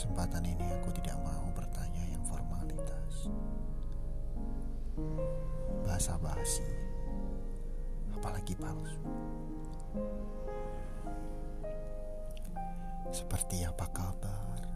kesempatan ini aku tidak mau bertanya yang formalitas. Bahasa basi, apalagi palsu. Seperti apa kabar?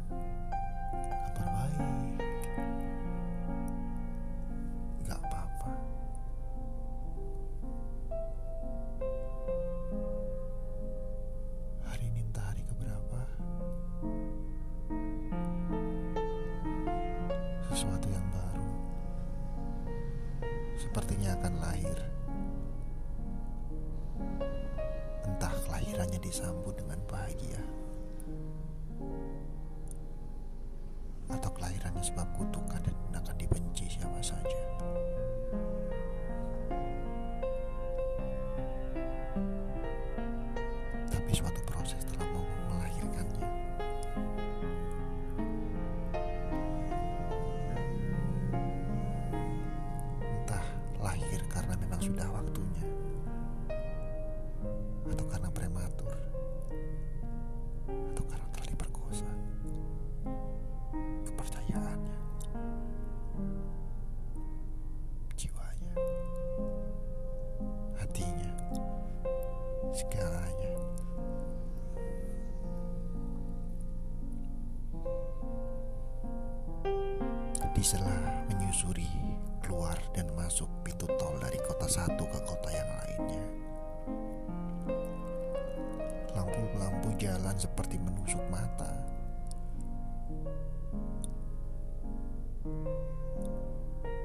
Sepertinya akan lahir. Entah kelahirannya disambut dengan bahagia. Atau kelahirannya sebab kutukan dan akan dibenci siapa saja. Di menyusuri keluar dan masuk pintu tol dari kota satu ke kota yang lainnya. Lampu-lampu jalan seperti menusuk mata.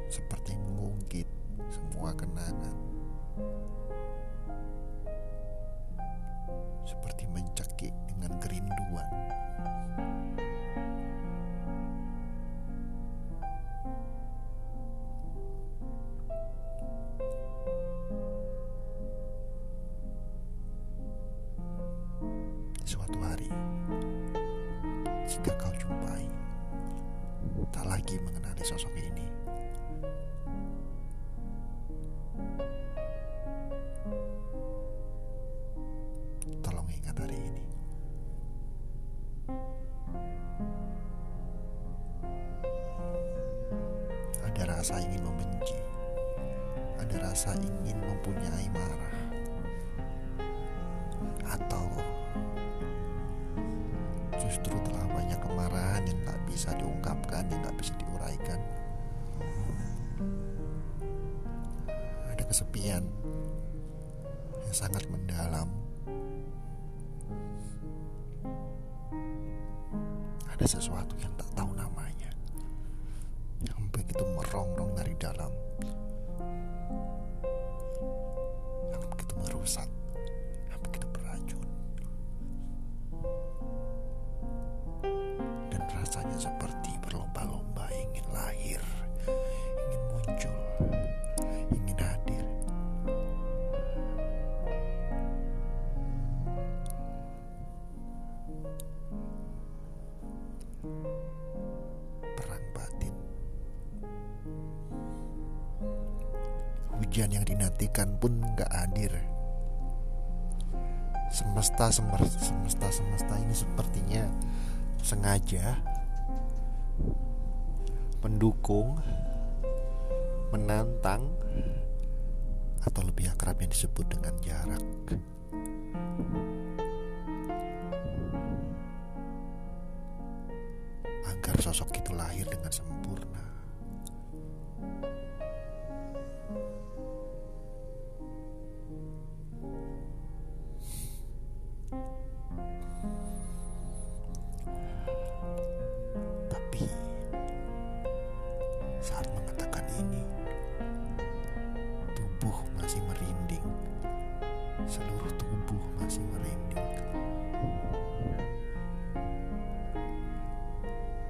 Seperti mengungkit semua kenangan. Lagi mengenali sosok ini. Tolong ingat hari ini. Ada rasa ingin membenci. Ada rasa ingin mempunyai marah justru telah banyak kemarahan yang tak bisa diungkapkan, yang tak bisa diuraikan. Ada kesepian yang sangat mendalam. Ada sesuatu yang tak tahu namanya, yang begitu merongrong dari dalam, Hujan yang dinantikan pun gak hadir. Semesta semesta semesta ini sepertinya sengaja mendukung, menantang, atau lebih akrab yang disebut dengan jarak. Agar sosok itu lahir dengan sempurna. Masih merinding. Seluruh tubuh masih merinding.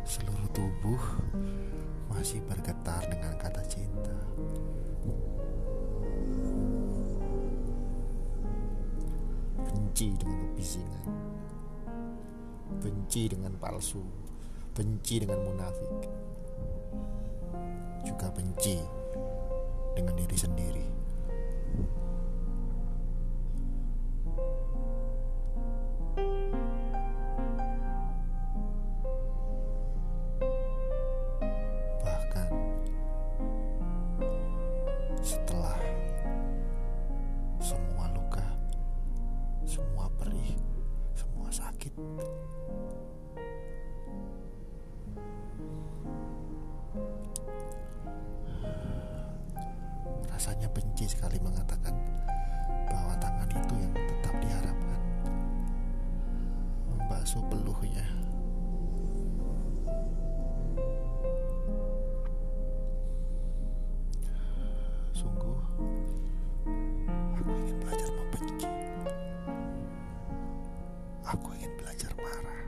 Seluruh tubuh masih bergetar dengan kata cinta. Benci dengan kebisingan. Benci dengan palsu. Benci dengan munafik. Juga benci dengan diri sendiri. Bahkan setelah semua luka, semua perih, semua sakit benci sekali mengatakan bahwa tangan itu yang tetap diharapkan membasuh peluhnya. Sungguh, aku ingin belajar membenci. Aku ingin belajar marah.